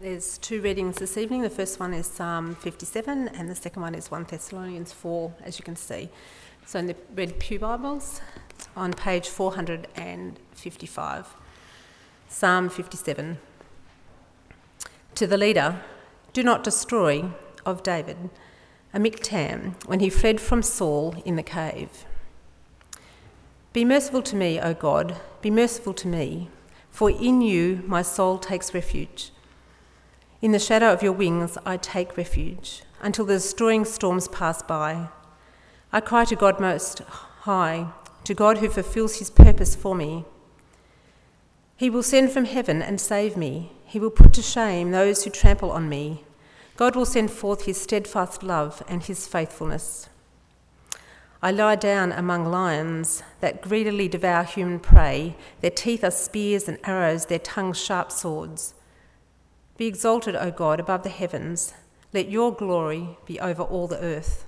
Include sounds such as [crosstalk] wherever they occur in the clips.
There's two readings this evening. The first one is Psalm 57, and the second one is 1 Thessalonians 4, as you can see. So, in the Red Pew Bibles, on page 455, Psalm 57. To the leader, do not destroy, of David, a Michtam, when he fled from Saul in the cave. Be merciful to me, O God, be merciful to me, for in you my soul takes refuge. In the shadow of your wings I take refuge, until the destroying storms pass by. I cry to God Most High, to God who fulfills his purpose for me. He will send from heaven and save me. He will put to shame those who trample on me. God will send forth his steadfast love and his faithfulness. I lie down among lions that greedily devour human prey. Their teeth are spears and arrows, their tongues sharp swords. Be exalted, O God, above the heavens. Let your glory be over all the earth.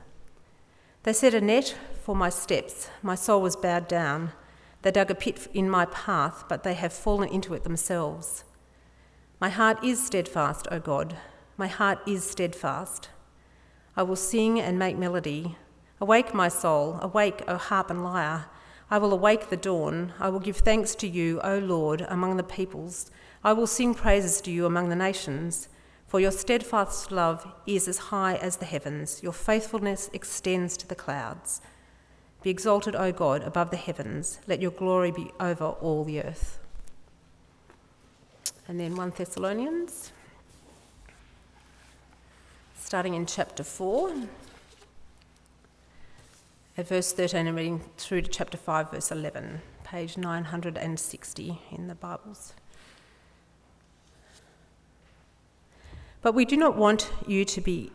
They set a net for my steps. My soul was bowed down. They dug a pit in my path, but they have fallen into it themselves. My heart is steadfast, O God. My heart is steadfast. I will sing and make melody. Awake, my soul. Awake, O harp and lyre. I will awake the dawn. I will give thanks to you, O Lord, among the peoples. I will sing praises to you among the nations, for your steadfast love is as high as the heavens, your faithfulness extends to the clouds. Be exalted, O God, above the heavens, let your glory be over all the earth. And then 1 Thessalonians, starting in chapter 4, at verse 13 and reading through to chapter 5, verse 11, page 960 in the Bibles. But we do not want you to be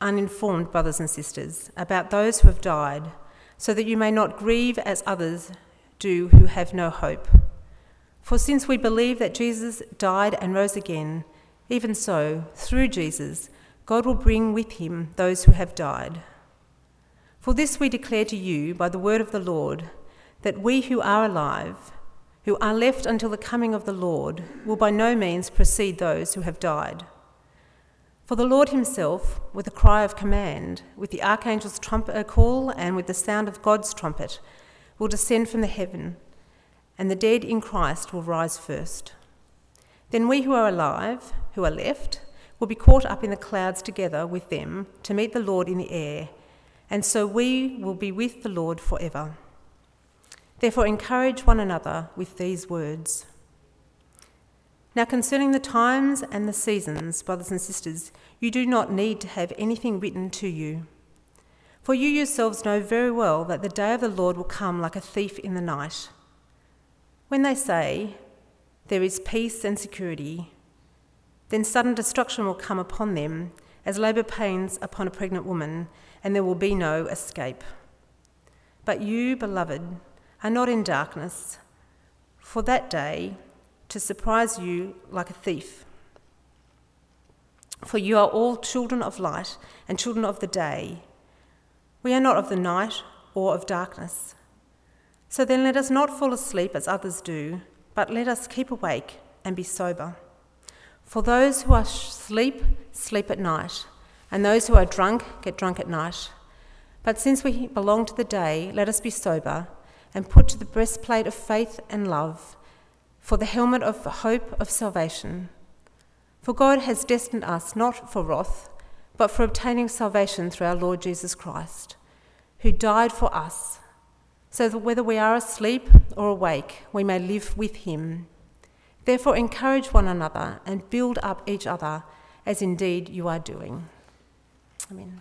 uninformed, brothers and sisters, about those who have died, so that you may not grieve as others do who have no hope. For since we believe that Jesus died and rose again, even so, through Jesus, God will bring with him those who have died. For this we declare to you by the word of the Lord, that we who are alive, who are left until the coming of the Lord, will by no means precede those who have died. For the Lord himself, with a cry of command, with the archangel's trumpet call, and with the sound of God's trumpet, will descend from the heaven, and the dead in Christ will rise first. Then we who are alive, who are left, will be caught up in the clouds together with them to meet the Lord in the air, and so we will be with the Lord forever. Therefore, encourage one another with these words. Now, concerning the times and the seasons, brothers and sisters, you do not need to have anything written to you. For you yourselves know very well that the day of the Lord will come like a thief in the night. When they say, There is peace and security, then sudden destruction will come upon them, as labour pains upon a pregnant woman, and there will be no escape. But you, beloved, are not in darkness, for that day to surprise you like a thief. For you are all children of light and children of the day. We are not of the night or of darkness. So then let us not fall asleep as others do, but let us keep awake and be sober. For those who are asleep, sleep at night, and those who are drunk, get drunk at night. But since we belong to the day, let us be sober and put to the breastplate of faith and love for the helmet of the hope of salvation. For God has destined us not for wrath, but for obtaining salvation through our Lord Jesus Christ, who died for us, so that whether we are asleep or awake, we may live with him. Therefore, encourage one another and build up each other, as indeed you are doing. Amen.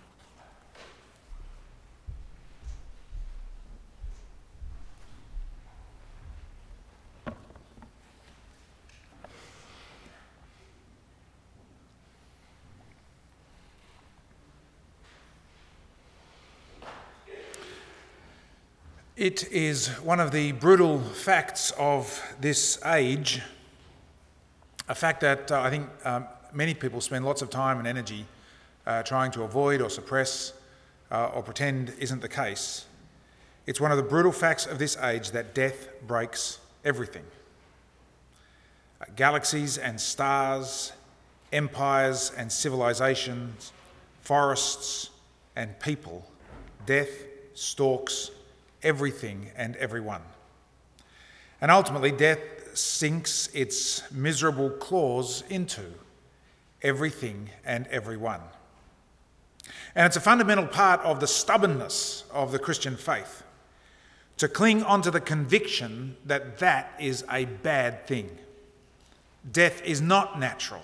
It is one of the brutal facts of this age, a fact that uh, I think um, many people spend lots of time and energy uh, trying to avoid or suppress uh, or pretend isn't the case. It's one of the brutal facts of this age that death breaks everything. Uh, galaxies and stars, empires and civilizations, forests and people, death stalks everything and everyone. And ultimately, death sinks its miserable claws into everything and everyone. And it's a fundamental part of the stubbornness of the Christian faith to cling onto the conviction that that is a bad thing. Death is not natural.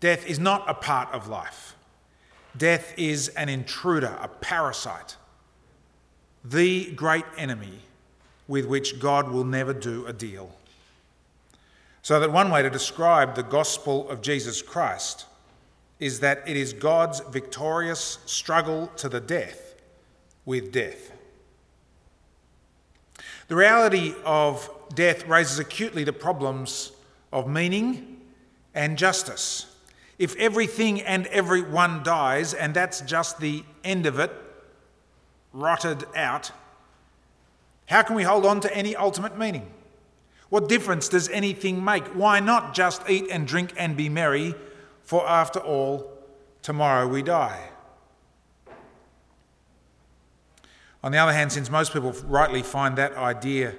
Death is not a part of life. Death is an intruder, a parasite, the great enemy with which God will never do a deal. So, that one way to describe the gospel of Jesus Christ is that it is God's victorious struggle to the death with death. The reality of death raises acutely the problems of meaning and justice. If everything and everyone dies, and that's just the end of it, rotted out, how can we hold on to any ultimate meaning? What difference does anything make? Why not just eat and drink and be merry? For after all, tomorrow we die. On the other hand, since most people rightly find that idea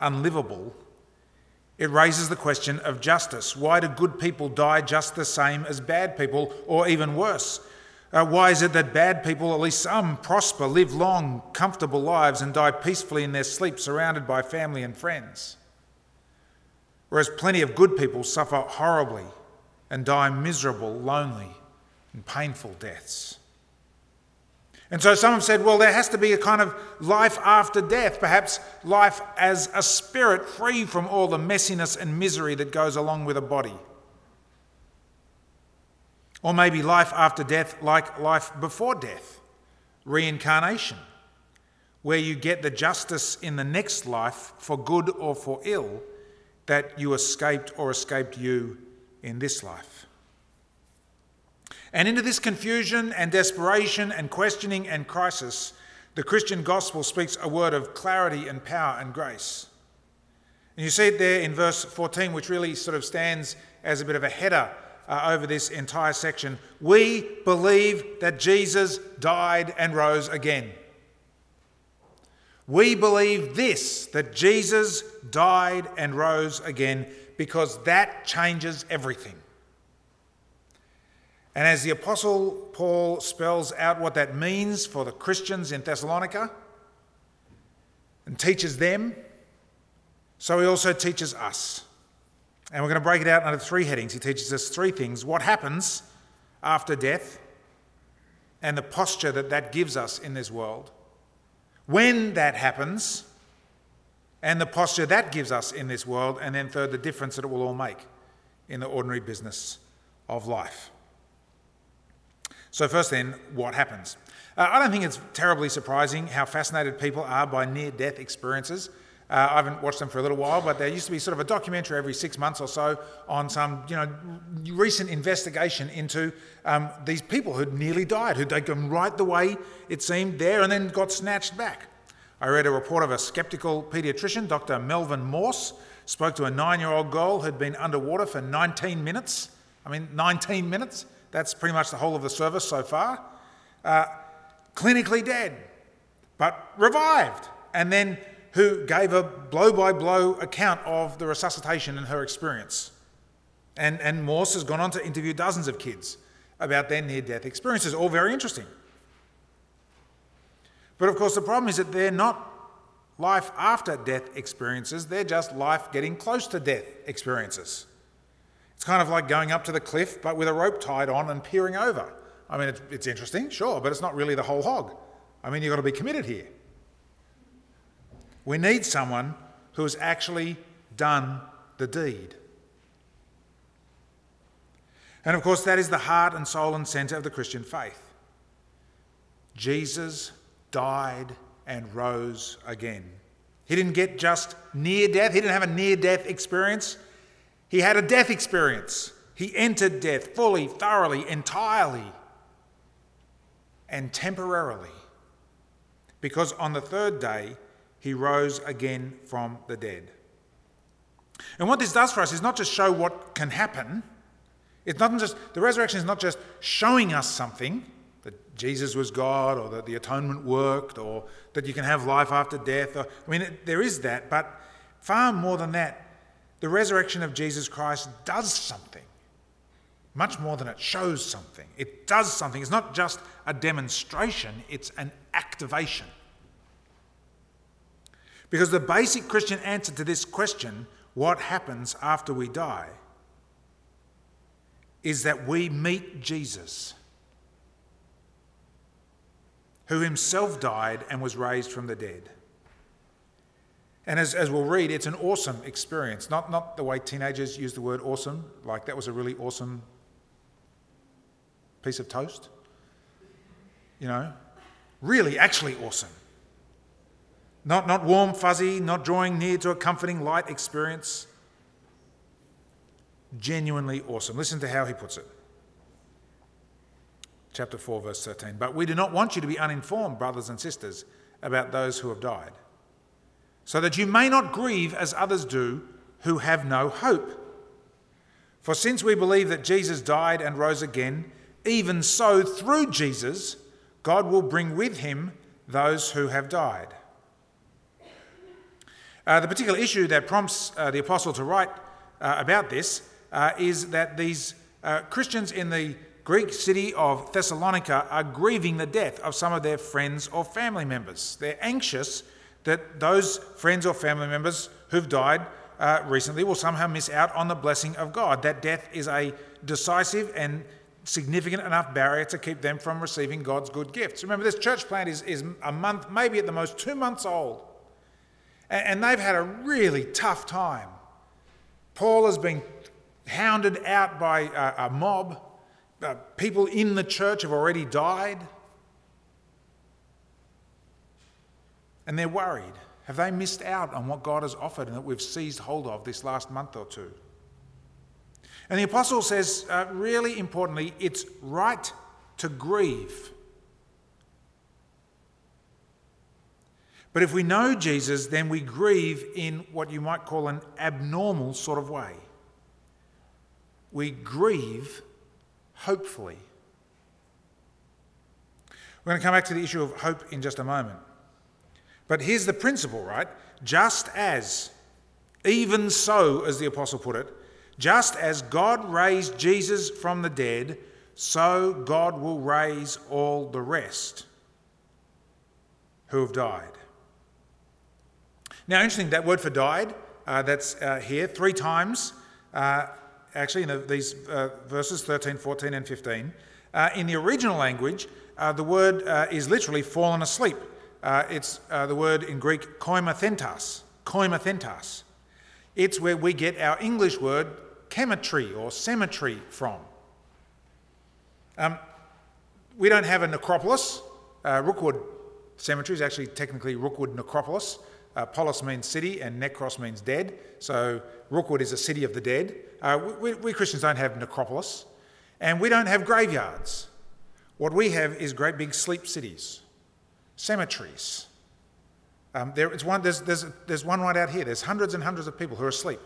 unlivable, it raises the question of justice. Why do good people die just the same as bad people, or even worse? Uh, why is it that bad people, at least some, prosper, live long, comfortable lives, and die peacefully in their sleep, surrounded by family and friends? Whereas plenty of good people suffer horribly and die miserable, lonely, and painful deaths. And so some have said, well, there has to be a kind of life after death, perhaps life as a spirit free from all the messiness and misery that goes along with a body. Or maybe life after death, like life before death, reincarnation, where you get the justice in the next life for good or for ill that you escaped or escaped you in this life. And into this confusion and desperation and questioning and crisis, the Christian gospel speaks a word of clarity and power and grace. And you see it there in verse 14, which really sort of stands as a bit of a header uh, over this entire section. We believe that Jesus died and rose again. We believe this that Jesus died and rose again because that changes everything. And as the Apostle Paul spells out what that means for the Christians in Thessalonica and teaches them, so he also teaches us. And we're going to break it out under three headings. He teaches us three things what happens after death, and the posture that that gives us in this world, when that happens, and the posture that gives us in this world, and then third, the difference that it will all make in the ordinary business of life. So, first, then, what happens? Uh, I don't think it's terribly surprising how fascinated people are by near death experiences. Uh, I haven't watched them for a little while, but there used to be sort of a documentary every six months or so on some, you know, recent investigation into um, these people who'd nearly died, who'd taken right the way it seemed there and then got snatched back. I read a report of a skeptical paediatrician, Dr. Melvin Morse, spoke to a nine-year-old girl who'd been underwater for 19 minutes. I mean, 19 minutes. That's pretty much the whole of the service so far. Uh, clinically dead, but revived, and then who gave a blow by blow account of the resuscitation and her experience. And, and Morse has gone on to interview dozens of kids about their near death experiences, all very interesting. But of course, the problem is that they're not life after death experiences, they're just life getting close to death experiences. It's kind of like going up to the cliff, but with a rope tied on and peering over. I mean, it's, it's interesting, sure, but it's not really the whole hog. I mean, you've got to be committed here. We need someone who has actually done the deed. And of course, that is the heart and soul and centre of the Christian faith. Jesus died and rose again. He didn't get just near death, he didn't have a near death experience. He had a death experience. He entered death fully, thoroughly, entirely, and temporarily. Because on the third day, he rose again from the dead. And what this does for us is not just show what can happen, It's not just, the resurrection is not just showing us something, that Jesus was God or that the atonement worked or that you can have life after death. Or, I mean, it, there is that, but far more than that, the resurrection of Jesus Christ does something. Much more than it shows something. It does something. It's not just a demonstration, it's an activation. Because the basic Christian answer to this question, what happens after we die, is that we meet Jesus, who himself died and was raised from the dead. And as, as we'll read, it's an awesome experience. Not, not the way teenagers use the word awesome, like that was a really awesome piece of toast. You know, really, actually awesome. Not, not warm, fuzzy, not drawing near to a comforting, light experience. Genuinely awesome. Listen to how he puts it. Chapter 4, verse 13. But we do not want you to be uninformed, brothers and sisters, about those who have died, so that you may not grieve as others do who have no hope. For since we believe that Jesus died and rose again, even so, through Jesus, God will bring with him those who have died. Uh, the particular issue that prompts uh, the apostle to write uh, about this uh, is that these uh, Christians in the Greek city of Thessalonica are grieving the death of some of their friends or family members. They're anxious that those friends or family members who've died uh, recently will somehow miss out on the blessing of God. That death is a decisive and significant enough barrier to keep them from receiving God's good gifts. Remember, this church plant is, is a month, maybe at the most two months old, and, they've had a really tough time. Paul has been hounded out by a, a mob. Uh, people in the church have already died. And they're worried. Have they missed out on what God has offered and that we've seized hold of this last month or two? And the apostle says, uh, really importantly, it's right to grieve. But if we know Jesus, then we grieve in what you might call an abnormal sort of way. We grieve hopefully. We're going to come back to the issue of hope in just a moment. But here's the principle, right? Just as, even so, as the apostle put it, just as God raised Jesus from the dead, so God will raise all the rest who have died. Now, interesting, that word for died, uh, that's uh, here three times, uh, actually, in the, these uh, verses 13, 14, and 15. Uh, in the original language, uh, the word is literally fallen asleep. it's the word in Greek koimathentas, koimathentas. It's where we get our English word cemetery or cemetery from. Um, we don't have a necropolis. Rookwood Cemetery is actually technically Rookwood Necropolis. Uh, polis means city and necros means dead. So Rookwood is a city of the dead. Uh, we, we, Christians don't have necropolis. And we don't have graveyards. What we have is great big sleep cities, cemeteries. Um, there, one, there's, there's, there's one right out here. There's hundreds and hundreds of people who are asleep,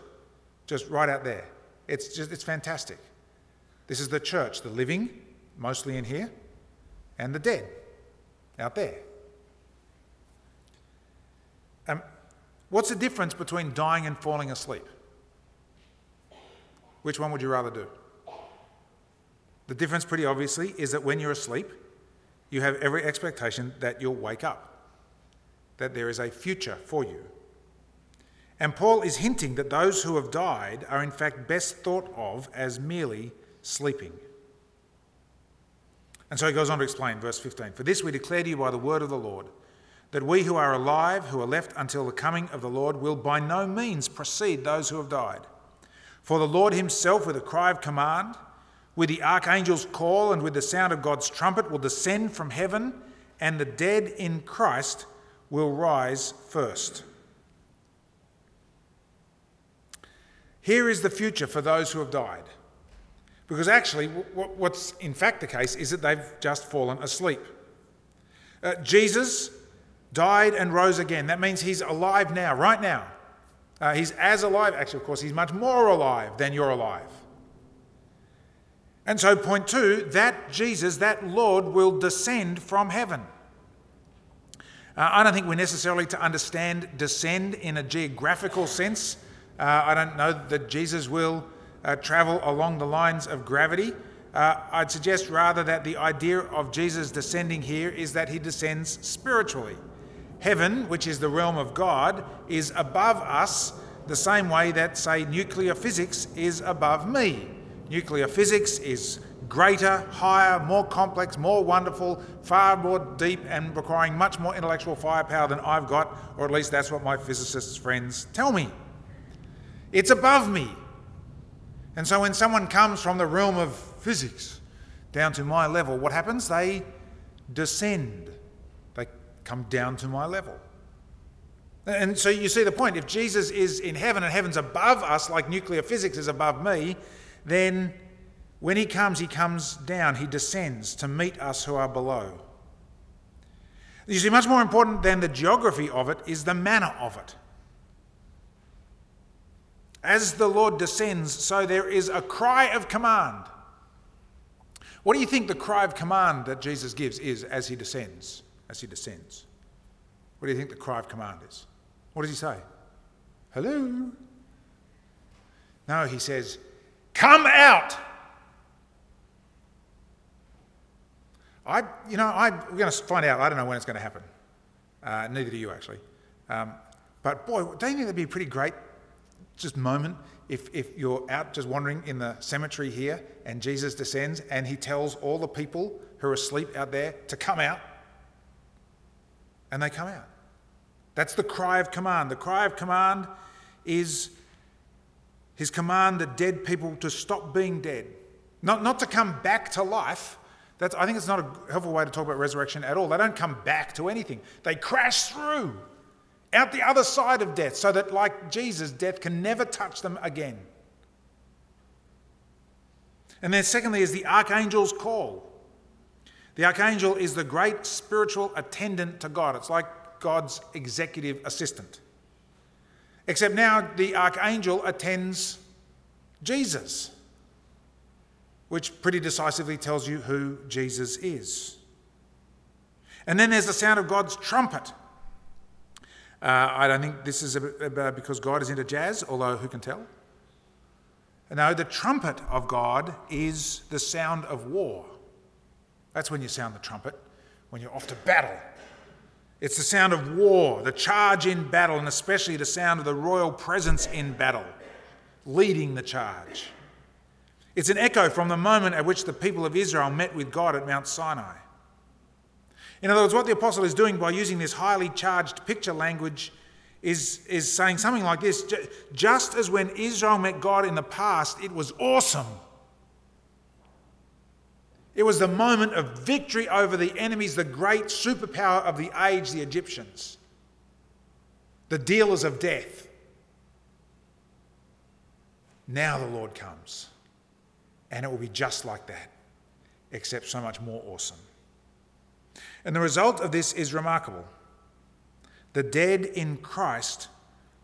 just right out there. It's just it's fantastic. This is the church, the living, mostly in here, and the dead out there. Um, what's the difference between dying and falling asleep? Which one would you rather do? The difference, pretty obviously, is that when you're asleep, you have every expectation that you'll wake up, that there is a future for you. And Paul is hinting that those who have died are in fact best thought of as merely sleeping. And so he goes on to explain, verse 15 For this we declare to you by the word of the Lord, that we who are alive, who are left until the coming of the Lord, will by no means precede those who have died. For the Lord himself, with a cry of command, with the archangel's call, and with the sound of God's trumpet, will descend from heaven, and the dead in Christ will rise first. Here is the future for those who have died. Because actually, what's in fact the case is that they've just fallen asleep. Uh, Jesus died and rose again. That means he's alive now, right now. Uh, he's as alive, actually, of course, he's much more alive than you're alive. And so, point two, that Jesus, that Lord, will descend from heaven. Uh, I don't think we're necessarily to understand descend in a geographical sense. Uh, I don't know that Jesus will uh, travel along the lines of gravity. Uh, I'd suggest rather that the idea of Jesus descending here is that he descends spiritually. Heaven, which is the realm of God, is above us the same way that, say, nuclear physics is above me. Nuclear physics is greater, higher, more complex, more wonderful, far more deep, and requiring much more intellectual firepower than I've got, or at least that's what my physicist friends tell me. It's above me. And so when someone comes from the realm of physics down to my level, what happens? They descend, come down to my level. And so you see the point. If Jesus is in heaven and heaven's above us, like nuclear physics is above me, then when he comes, he comes down, he descends to meet us who are below. You see, much more important than the geography of it is the manner of it. As the Lord descends, so there is a cry of command. What do you think the cry of command that Jesus gives is as he descends? As he descends. What do you think the cry of command is? What does he say? Hello? No, he says, Come out! I, you know, I, we're going to find out. I don't know when it's going to happen. Uh, neither do you, actually. Um, but boy, don't you think that'd be a pretty great just moment if, if you're out just wandering in the cemetery here and Jesus descends and he tells all the people who are asleep out there to come out? And they come out. That's the cry of command. The cry of command is his command that dead people to stop being dead, not, not to come back to life. That's, I think it's not a helpful way to talk about resurrection at all. They don't come back to anything, they crash through out the other side of death so that, like Jesus, death can never touch them again. And then, secondly, is the archangel's call. The archangel is the great spiritual attendant to God. It's like God's executive assistant. Except now the archangel attends Jesus, which pretty decisively tells you who Jesus is. And then there's the sound of God's trumpet. Uh, I don't think this is because God is into jazz, although who can tell? No, the trumpet of God is the sound of war. That's when you sound the trumpet, when you're off to battle. It's the sound of war, the charge in battle, and especially the sound of the royal presence in battle, leading the charge. It's an echo from the moment at which the people of Israel met with God at Mount Sinai. In other words, what the apostle is doing by using this highly charged picture language is, is saying something like this Just as when Israel met God in the past, it was awesome it was the moment of victory over the enemies, the great superpower of the age, the Egyptians, the dealers of death. Now the Lord comes, and it will be just like that, except so much more awesome. And the result of this is remarkable. The dead in Christ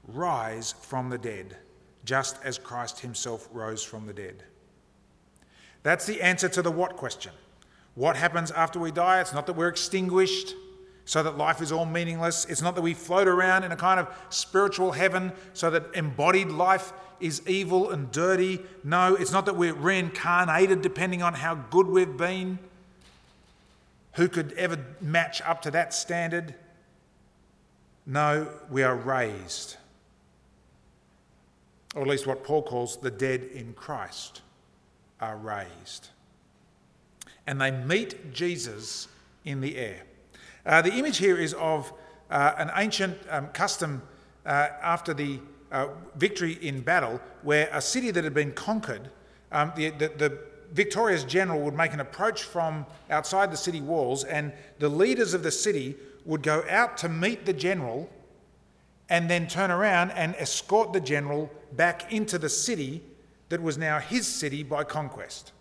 rise from the dead, just as Christ himself rose from the dead. That's the answer to the what question. What happens after we die? It's not that we're extinguished so that life is all meaningless. It's not that we float around in a kind of spiritual heaven so that embodied life is evil and dirty. No, it's not that we're reincarnated depending on how good we've been. Who could ever match up to that standard? No, we are raised. Or at least what Paul calls the dead in Christ are raised. And they meet Jesus in the air. Uh, the image here is of uh, an ancient um, custom uh, after the uh, victory in battle, where a city that had been conquered, um, the, the, the victorious general would make an approach from outside the city walls, and the leaders of the city would go out to meet the general and then turn around and escort the general back into the city that was now his city by conquest.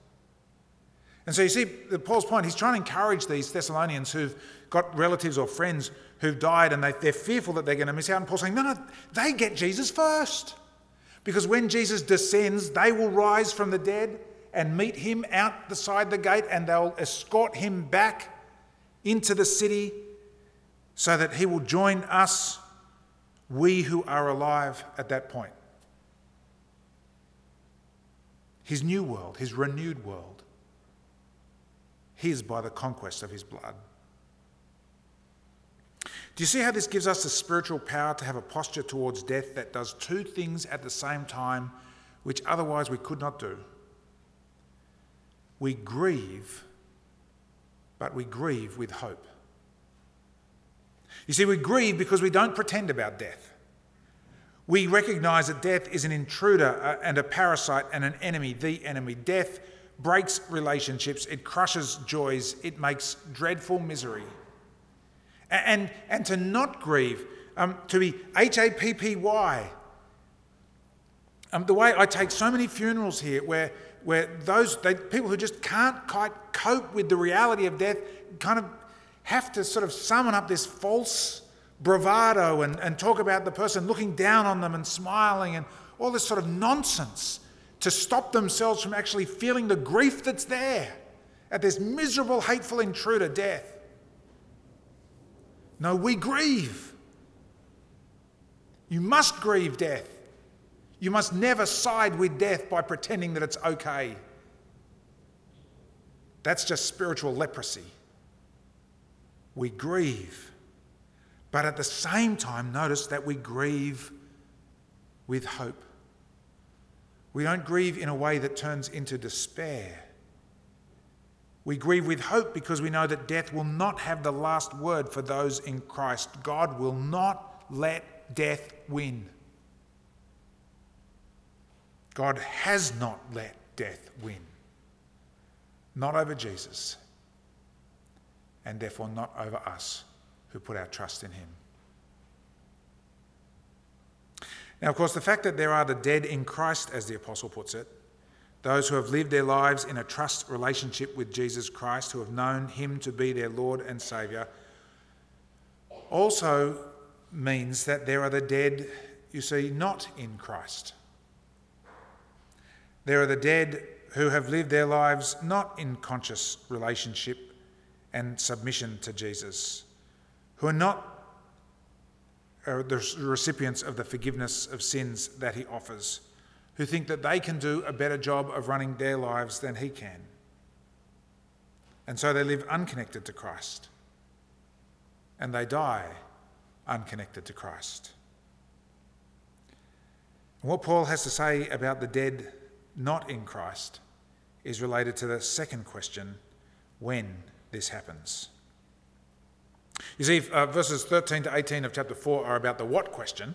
And so you see, Paul's point, he's trying to encourage these Thessalonians who've got relatives or friends who've died and they, are fearful that they're going to miss out. And Paul's saying, no, no, they get Jesus first. Because when Jesus descends, they will rise from the dead and meet him out the side the gate, and they'll escort him back into the city so that he will join us, we who are alive at that point. His new world, his renewed world, his by the conquest of his blood. Do you see how this gives us the spiritual power to have a posture towards death that does two things at the same time, which otherwise we could not do? We grieve, but we grieve with hope. You see, we grieve because we don't pretend about death. We recognize that death is an intruder uh, and a parasite and an enemy, the enemy. Death breaks relationships, it crushes joys, it makes dreadful misery. And, and to not grieve, um, to be H A P P Y. Um, the way I take so many funerals here where, where those they, people who just can't quite cope with the reality of death kind of have to sort of summon up this false bravado and, and talk about the person looking down on them and smiling and all this sort of nonsense to stop themselves from actually feeling the grief that's there at this miserable, hateful intruder, death. No, we grieve. You must grieve death. You must never side with death by pretending that it's okay. That's just spiritual leprosy. We grieve. But at the same time, notice that we grieve with hope. We don't grieve in a way that turns into despair. We grieve with hope because we know that death will not have the last word for those in Christ. God will not let death win. God has not let death win. Not over Jesus, and therefore not over us who put our trust in him. Now, of course, the fact that there are the dead in Christ, as the apostle puts it, those who have lived their lives in a trust relationship with Jesus Christ, who have known him to be their Lord and Saviour, also means that there are the dead, you see, not in Christ. There are the dead who have lived their lives not in conscious relationship and submission to Jesus, who are not uh, the recipients of the forgiveness of sins that he offers who think that they can do a better job of running their lives than he can. And so they live unconnected to Christ. And they die unconnected to Christ. And what Paul has to say about the dead not in Christ is related to the second question when this happens. You see, uh, verses 13 to 18 of chapter 4 are about the what question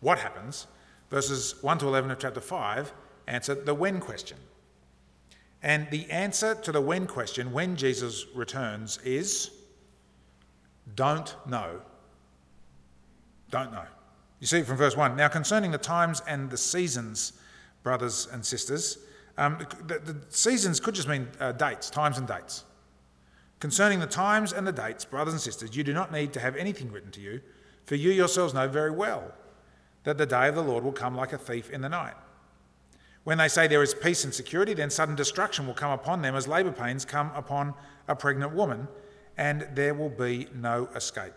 what happens? verses 1 to 11 of chapter 5 answer the when question. And the answer to the when question, when Jesus returns, is don't know. Don't know. You see it from verse 1. Now, concerning the times and the seasons, brothers and sisters, um, the, the, seasons could just mean uh, dates, times and dates. Concerning the times and the dates, brothers and sisters, you do not need to have anything written to you, for you yourselves know very well that the day of the Lord will come like a thief in the night. When they say there is peace and security, then sudden destruction will come upon them as labour pains come upon a pregnant woman, and there will be no escape.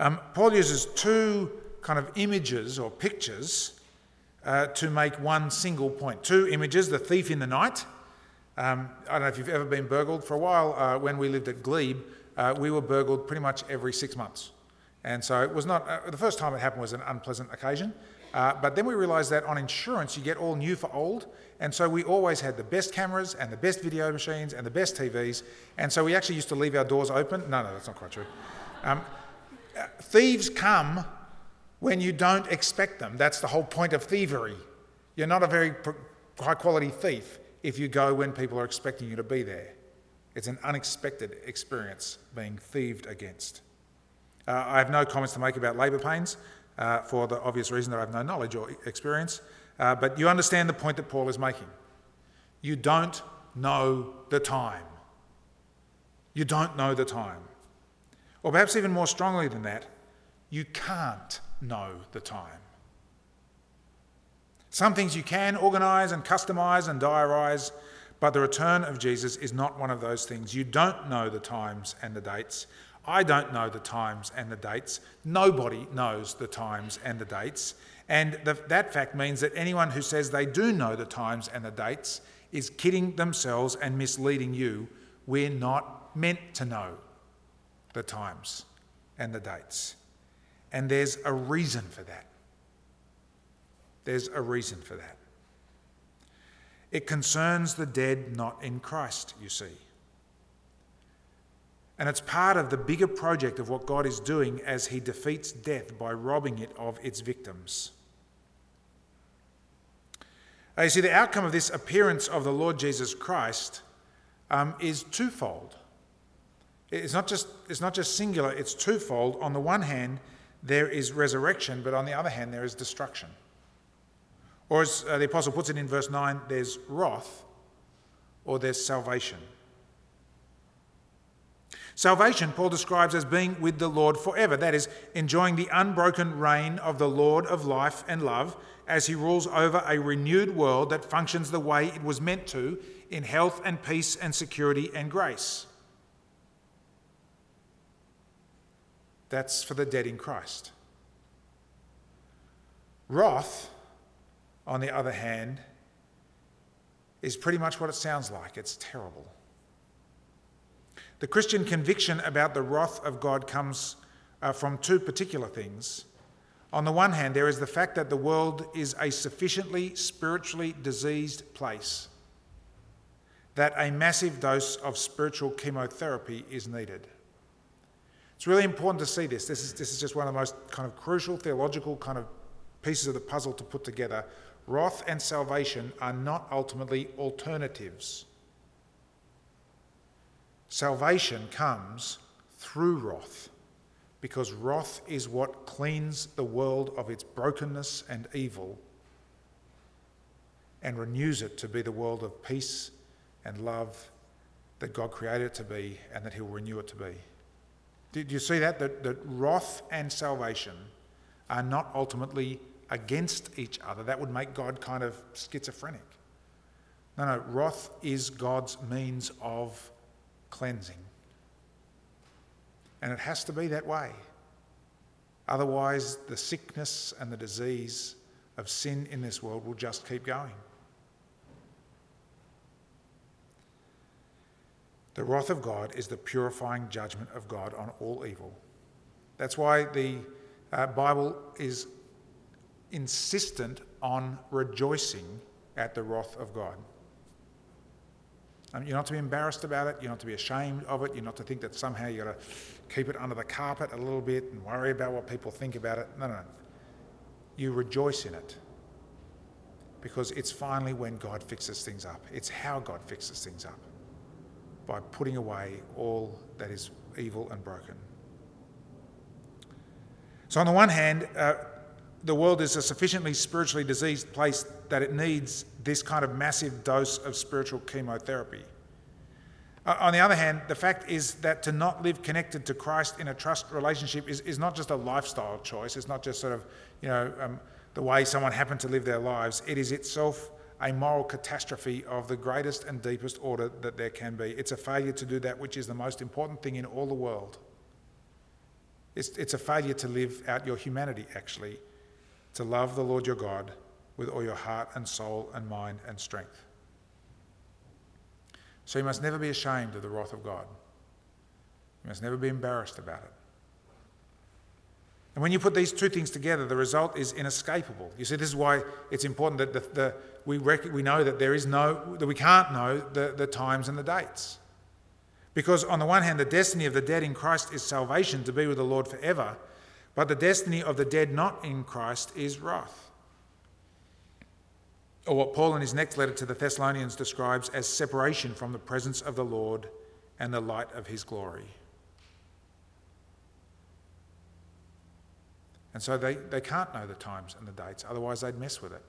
Um, Paul uses two kind of images or pictures uh, to make one single point. Two images the thief in the night. Um, I don't know if you've ever been burgled. For a while, uh, when we lived at Glebe, uh, we were burgled pretty much every six months. And so it was not, uh, the first time it happened was an unpleasant occasion. Uh, but then we realised that on insurance you get all new for old. And so we always had the best cameras and the best video machines and the best TVs. And so we actually used to leave our doors open. No, no, that's not quite true. Um, uh, thieves come when you don't expect them. That's the whole point of thievery. You're not a very high quality thief if you go when people are expecting you to be there. It's an unexpected experience being thieved against. Uh, I have no comments to make about labour pains uh, for the obvious reason that I have no knowledge or experience, uh, but you understand the point that Paul is making. You don't know the time. You don't know the time. Or perhaps even more strongly than that, you can't know the time. Some things you can organise and customise and diarise, but the return of Jesus is not one of those things. You don't know the times and the dates. I don't know the times and the dates. Nobody knows the times and the dates. And the, that fact means that anyone who says they do know the times and the dates is kidding themselves and misleading you. We're not meant to know the times and the dates. And there's a reason for that. There's a reason for that. It concerns the dead not in Christ, you see. And it's part of the bigger project of what God is doing as He defeats death by robbing it of its victims. Now, you see, the outcome of this appearance of the Lord Jesus Christ um, is twofold. It's not, just, it's not just singular, it's twofold. On the one hand, there is resurrection, but on the other hand, there is destruction. Or as uh, the apostle puts it in verse 9, there's wrath or there's salvation. Salvation, Paul describes as being with the Lord forever. That is, enjoying the unbroken reign of the Lord of life and love as he rules over a renewed world that functions the way it was meant to in health and peace and security and grace. That's for the dead in Christ. Wrath, on the other hand, is pretty much what it sounds like. It's terrible. The Christian conviction about the wrath of God comes uh, from two particular things. On the one hand, there is the fact that the world is a sufficiently spiritually diseased place that a massive dose of spiritual chemotherapy is needed. It's really important to see this. This is, this is just one of the most kind of crucial theological kind of pieces of the puzzle to put together. Wrath and salvation are not ultimately alternatives. Salvation comes through wrath because wrath is what cleans the world of its brokenness and evil and renews it to be the world of peace and love that God created it to be and that He will renew it to be. Did you see that? That, that wrath and salvation are not ultimately against each other. That would make God kind of schizophrenic. No, no, wrath is God's means of cleansing. And it has to be that way. Otherwise, the sickness and the disease of sin in this world will just keep going. The wrath of God is the purifying judgment of God on all evil. That's why the uh, Bible is insistent on rejoicing at the wrath of God. Um, you're not to be embarrassed about it. You're not to be ashamed of it. You're not to think that somehow you've got to keep it under the carpet a little bit and worry about what people think about it. No, no, no. You rejoice in it because it's finally when God fixes things up. It's how God fixes things up by putting away all that is evil and broken. So, on the one hand, uh, the world is a sufficiently spiritually diseased place that it needs this kind of massive dose of spiritual chemotherapy. Uh, on the other hand, the fact is that to not live connected to Christ in a trust relationship is, is not just a lifestyle choice. It's not just sort of, you know, um, the way someone happened to live their lives. It is itself a moral catastrophe of the greatest and deepest order that there can be. It's a failure to do that which is the most important thing in all the world. It's, it's a failure to live out your humanity, actually, to love the Lord your God with all your heart and soul and mind and strength. So you must never be ashamed of the wrath of God. You must never be embarrassed about it. And when you put these two things together, the result is inescapable. You see, this is why it's important that the, the, we, rec- we know that there is no, that we can't know the, the times and the dates. Because on the one hand, the destiny of the dead in Christ is salvation to be with the Lord forever. But the destiny of the dead not in Christ is wrath. Or what Paul in his next letter to the Thessalonians describes as separation from the presence of the Lord and the light of his glory. And so they, they can't know the times and the dates, otherwise, they'd mess with it.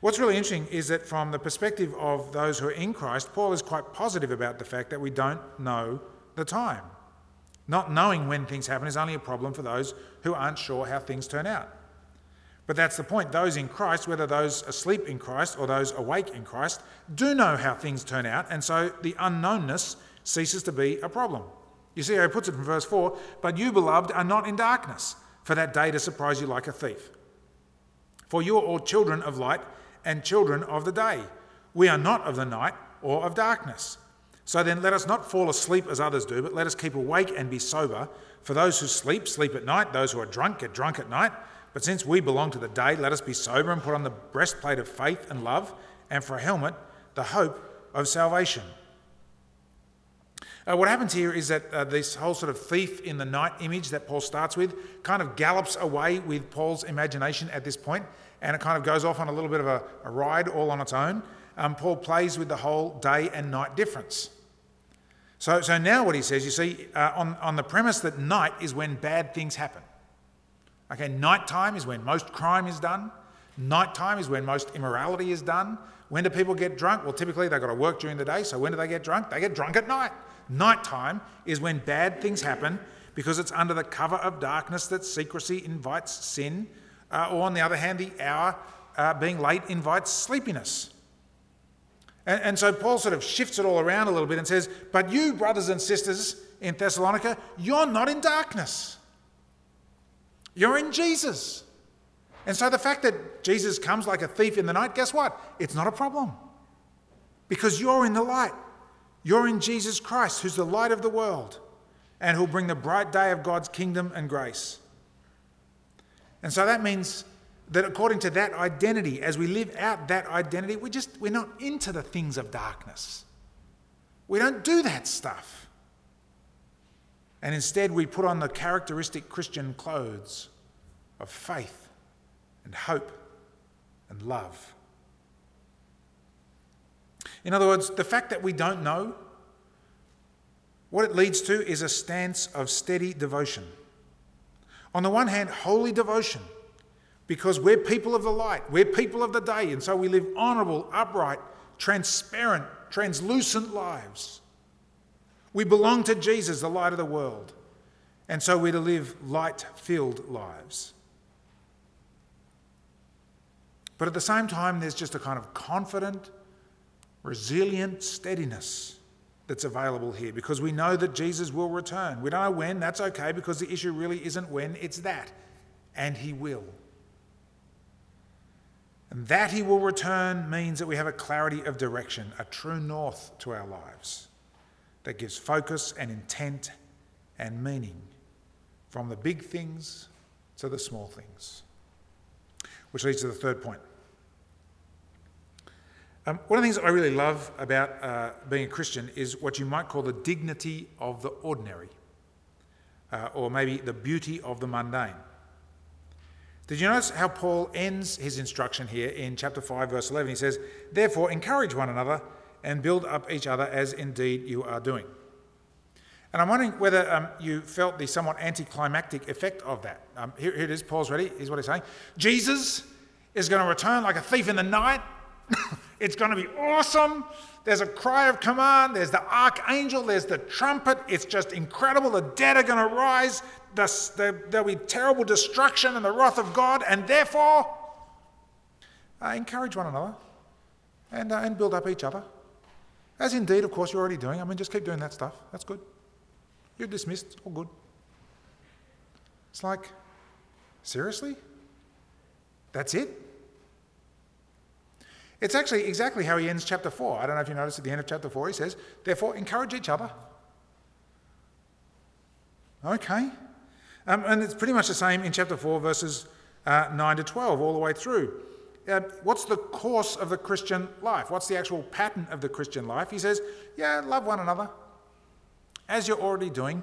What's really interesting is that from the perspective of those who are in Christ, Paul is quite positive about the fact that we don't know the time. Not knowing when things happen is only a problem for those who aren't sure how things turn out. But that's the point. Those in Christ, whether those asleep in Christ or those awake in Christ, do know how things turn out, and so the unknownness ceases to be a problem. You see how he puts it in verse 4 But you, beloved, are not in darkness, for that day to surprise you like a thief. For you are all children of light and children of the day. We are not of the night or of darkness. So then, let us not fall asleep as others do, but let us keep awake and be sober. For those who sleep, sleep at night. Those who are drunk, get drunk at night. But since we belong to the day, let us be sober and put on the breastplate of faith and love, and for a helmet, the hope of salvation. Uh, what happens here is that uh, this whole sort of thief in the night image that Paul starts with kind of gallops away with Paul's imagination at this point, and it kind of goes off on a little bit of a, a ride all on its own. Um, Paul plays with the whole day and night difference. So, so now what he says, you see, uh, on, on the premise that night is when bad things happen. Okay, nighttime is when most crime is done. Nighttime is when most immorality is done. When do people get drunk? Well, typically they've got to work during the day, so when do they get drunk? They get drunk at night. Nighttime is when bad things happen because it's under the cover of darkness that secrecy invites sin, uh, or on the other hand, the hour uh, being late invites sleepiness. And, and so Paul sort of shifts it all around a little bit and says, But you, brothers and sisters in Thessalonica, you're not in darkness. You're in Jesus. And so the fact that Jesus comes like a thief in the night, guess what? It's not a problem. Because you're in the light. You're in Jesus Christ, who's the light of the world and who'll bring the bright day of God's kingdom and grace. And so that means that according to that identity, as we live out that identity, we just we're not into the things of darkness. We don't do that stuff. And instead we put on the characteristic Christian clothes of faith and hope and love. In other words, the fact that we don't know, what it leads to is a stance of steady devotion. On the one hand, holy devotion because we're people of the light, we're people of the day, and so we live honourable, upright, transparent, translucent lives. We belong to Jesus, the light of the world, and so we're to live light filled lives. But at the same time, there's just a kind of confident, resilient steadiness that's available here because we know that Jesus will return. We don't know when, that's okay because the issue really isn't when, it's that. And he will. And that he will return means that we have a clarity of direction, a true north to our lives that gives focus and intent and meaning from the big things to the small things. Which leads to the third point. Um, one of the things I really love about uh, being a Christian is what you might call the dignity of the ordinary, uh, or maybe the beauty of the mundane. Did you notice how Paul ends his instruction here in chapter 5, verse 11? He says, Therefore, encourage one another and build up each other as indeed you are doing. And I'm wondering whether um, you felt the somewhat anticlimactic effect of that. Um, here, here it is, Paul's ready. Here's what he's saying Jesus is going to return like a thief in the night. [laughs] it's going to be awesome. There's a cry of command. There's the archangel. There's the trumpet. It's just incredible. The dead are going to rise the, there'll be terrible destruction and the wrath of God, and therefore, uh, encourage one another and, uh, and build up each other. As indeed, of course, you're already doing. I mean, just keep doing that stuff. That's good. You're dismissed. All good. It's like, seriously? That's it? It's actually exactly how he ends chapter 4. I don't know if you noticed at the end of chapter 4, he says, Therefore, encourage each other. Okay. Um, and it's pretty much the same in chapter 4, verses uh, 9 to 12, all the way through. Uh, what's the course of the Christian life? What's the actual pattern of the Christian life? He says, yeah, love one another, as you're already doing.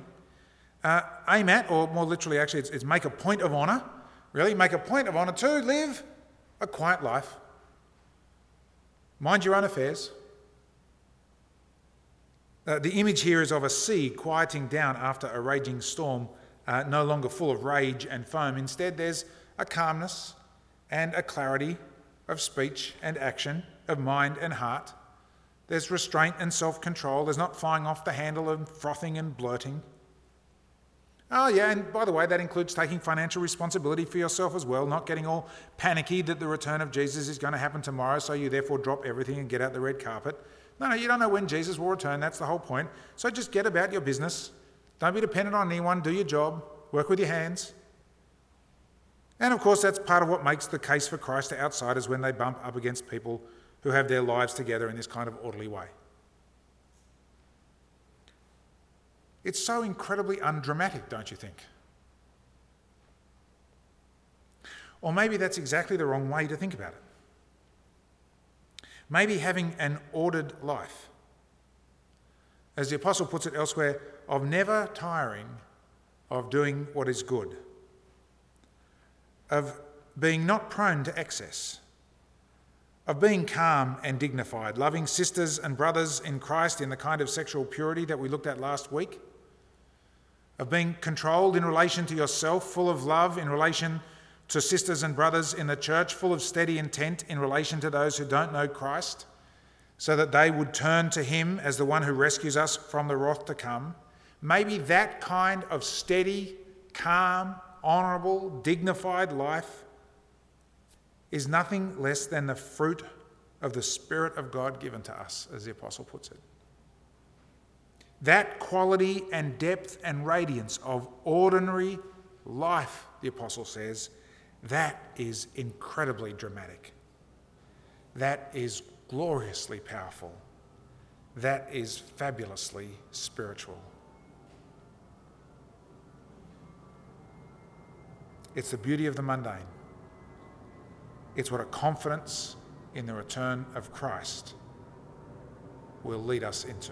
Uh, aim at, or more literally, actually, it's, it's make a point of honour. Really, make a point of honour to live a quiet life. Mind your own affairs. Uh, the image here is of a sea quieting down after a raging storm uh, no longer full of rage and foam. Instead, there's a calmness and a clarity of speech and action, of mind and heart. There's restraint and self control. There's not flying off the handle and frothing and blurting. Oh, yeah, and by the way, that includes taking financial responsibility for yourself as well, not getting all panicky that the return of Jesus is going to happen tomorrow, so you therefore drop everything and get out the red carpet. No, no, you don't know when Jesus will return. That's the whole point. So just get about your business. Don't be dependent on anyone. Do your job. Work with your hands. And of course, that's part of what makes the case for Christ to outsiders when they bump up against people who have their lives together in this kind of orderly way. It's so incredibly undramatic, don't you think? Or maybe that's exactly the wrong way to think about it. Maybe having an ordered life, as the apostle puts it elsewhere, of never tiring of doing what is good, of being not prone to excess, of being calm and dignified, loving sisters and brothers in Christ in the kind of sexual purity that we looked at last week of being controlled in relation to yourself, full of love in relation to sisters and brothers in the church, full of steady intent in relation to those who don't know Christ, so that they would turn to Him as the one who rescues us from the wrath to come. Maybe that kind of steady, calm, honourable, dignified life is nothing less than the fruit of the Spirit of God given to us, as the Apostle puts it. That quality and depth and radiance of ordinary life, the apostle says, that is incredibly dramatic. That is gloriously powerful. That is fabulously spiritual. It's the beauty of the mundane. It's what a confidence in the return of Christ will lead us into.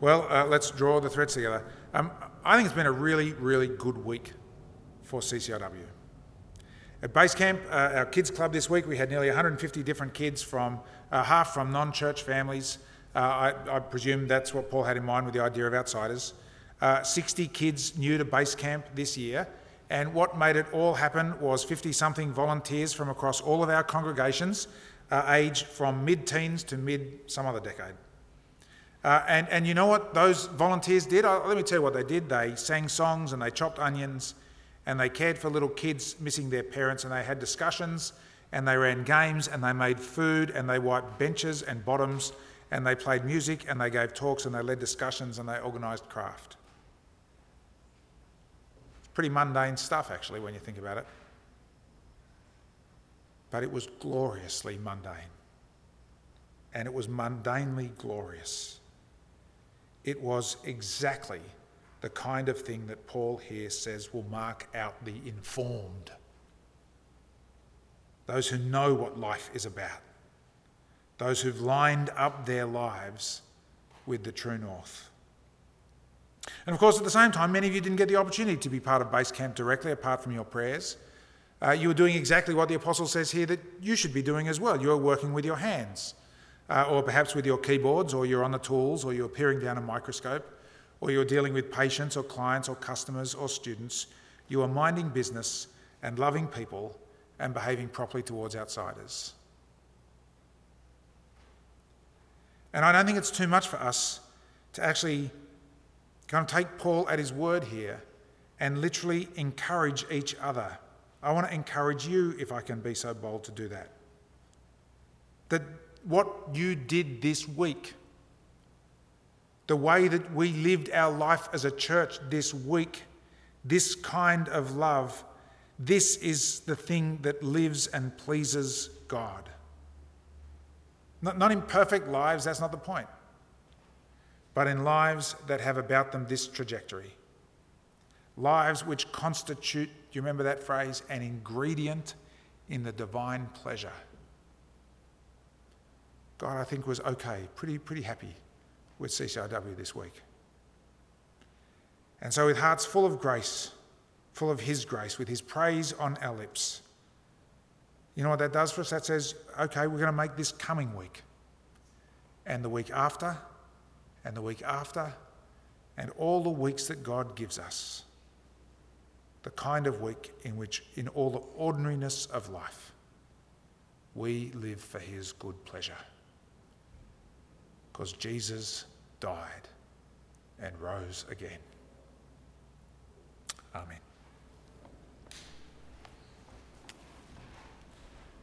Well, uh, let's draw the threads together. Um, I think it's been a really, really good week for CCIW. At base camp, uh, our kids club this week, we had nearly 150 different kids from uh, half from non-church families. Uh, I, I, presume that's what Paul had in mind with the idea of outsiders. Uh, 60 kids new to base camp this year, and what made it all happen was 50-something volunteers from across all of our congregations, uh, aged from mid-teens to mid some other decade. Uh, and, and you know what those volunteers did? Uh, let me tell you what they did. They sang songs and they chopped onions and they cared for little kids missing their parents and they had discussions and they ran games and they made food and they wiped benches and bottoms and they played music and they gave talks and they led discussions and they organised craft. Pretty mundane stuff, actually, when you think about it. But it was gloriously mundane. And it was mundanely glorious. It was exactly the kind of thing that Paul here says will mark out the informed. Those who know what life is about. Those who've lined up their lives with the true north. And of course, at the same time, many of you didn't get the opportunity to be part of base camp directly, apart from your prayers. Uh, you were doing exactly what the apostle says here that you should be doing as well. You are working with your hands uh, or perhaps with your keyboards, or you're on the tools, or you're peering down a microscope, or you're dealing with patients or clients or customers or students, you are minding business and loving people and behaving properly towards outsiders. And I don't think it's too much for us to actually kind of take Paul at his word here and literally encourage each other. I want to encourage you, if I can be so bold to do that. That what you did this week, the way that we lived our life as a church this week, this kind of love, this is the thing that lives and pleases God. Not, not in perfect lives, that's not the point, but in lives that have about them this trajectory. Lives which constitute, do you remember that phrase, an ingredient in the divine pleasure. God, I think, was okay, pretty, pretty happy with CCIW this week. And so, with hearts full of grace, full of His grace, with His praise on our lips, you know what that does for us? That says, okay, we're going to make this coming week, and the week after, and the week after, and all the weeks that God gives us. The kind of week in which, in all the ordinariness of life, we live for His good pleasure because Jesus died and rose again. Amen.